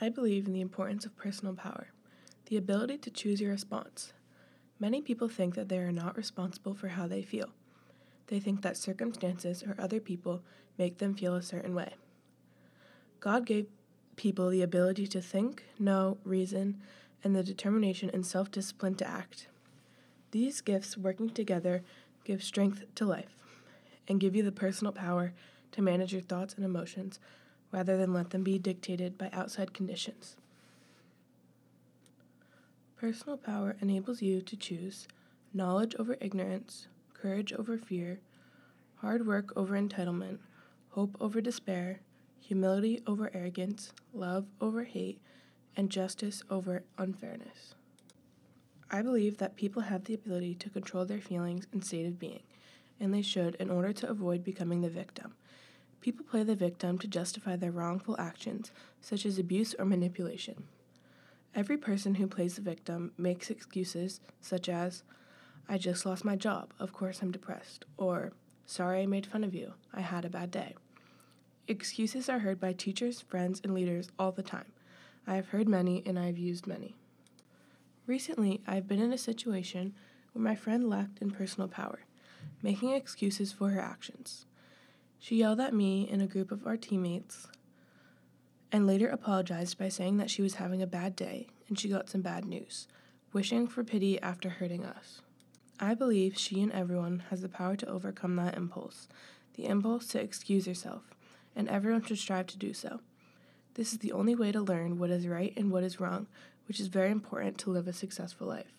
I believe in the importance of personal power, the ability to choose your response. Many people think that they are not responsible for how they feel. They think that circumstances or other people make them feel a certain way. God gave people the ability to think, know, reason, and the determination and self discipline to act. These gifts working together give strength to life and give you the personal power to manage your thoughts and emotions rather than let them be dictated by outside conditions. Personal power enables you to choose knowledge over ignorance, courage over fear, hard work over entitlement, hope over despair, humility over arrogance, love over hate, and justice over unfairness. I believe that people have the ability to control their feelings and state of being, and they should in order to avoid becoming the victim. People play the victim to justify their wrongful actions, such as abuse or manipulation. Every person who plays the victim makes excuses such as, I just lost my job, of course I'm depressed, or, Sorry I made fun of you, I had a bad day. Excuses are heard by teachers, friends, and leaders all the time. I have heard many and I have used many. Recently, I have been in a situation where my friend lacked in personal power, making excuses for her actions. She yelled at me and a group of our teammates and later apologized by saying that she was having a bad day and she got some bad news, wishing for pity after hurting us. I believe she and everyone has the power to overcome that impulse, the impulse to excuse herself, and everyone should strive to do so. This is the only way to learn what is right and what is wrong, which is very important to live a successful life.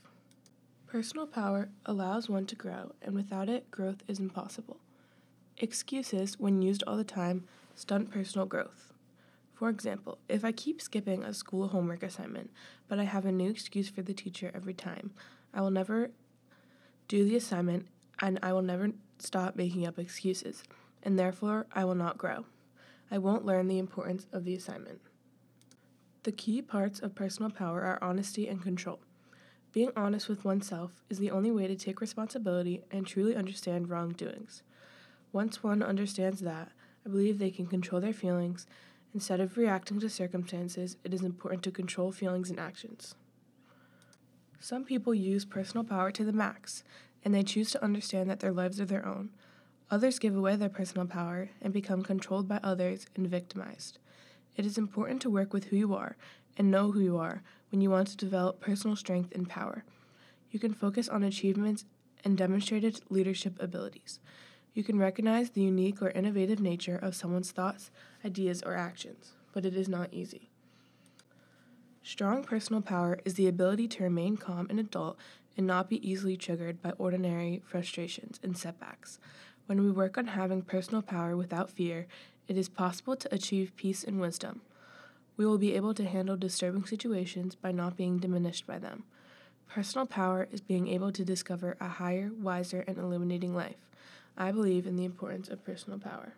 Personal power allows one to grow, and without it, growth is impossible. Excuses, when used all the time, stunt personal growth. For example, if I keep skipping a school homework assignment, but I have a new excuse for the teacher every time, I will never do the assignment and I will never stop making up excuses, and therefore I will not grow. I won't learn the importance of the assignment. The key parts of personal power are honesty and control. Being honest with oneself is the only way to take responsibility and truly understand wrongdoings. Once one understands that, I believe they can control their feelings. Instead of reacting to circumstances, it is important to control feelings and actions. Some people use personal power to the max, and they choose to understand that their lives are their own. Others give away their personal power and become controlled by others and victimized. It is important to work with who you are and know who you are when you want to develop personal strength and power. You can focus on achievements and demonstrated leadership abilities. You can recognize the unique or innovative nature of someone's thoughts, ideas, or actions, but it is not easy. Strong personal power is the ability to remain calm and adult and not be easily triggered by ordinary frustrations and setbacks. When we work on having personal power without fear, it is possible to achieve peace and wisdom. We will be able to handle disturbing situations by not being diminished by them. Personal power is being able to discover a higher, wiser, and illuminating life. I believe in the importance of personal power.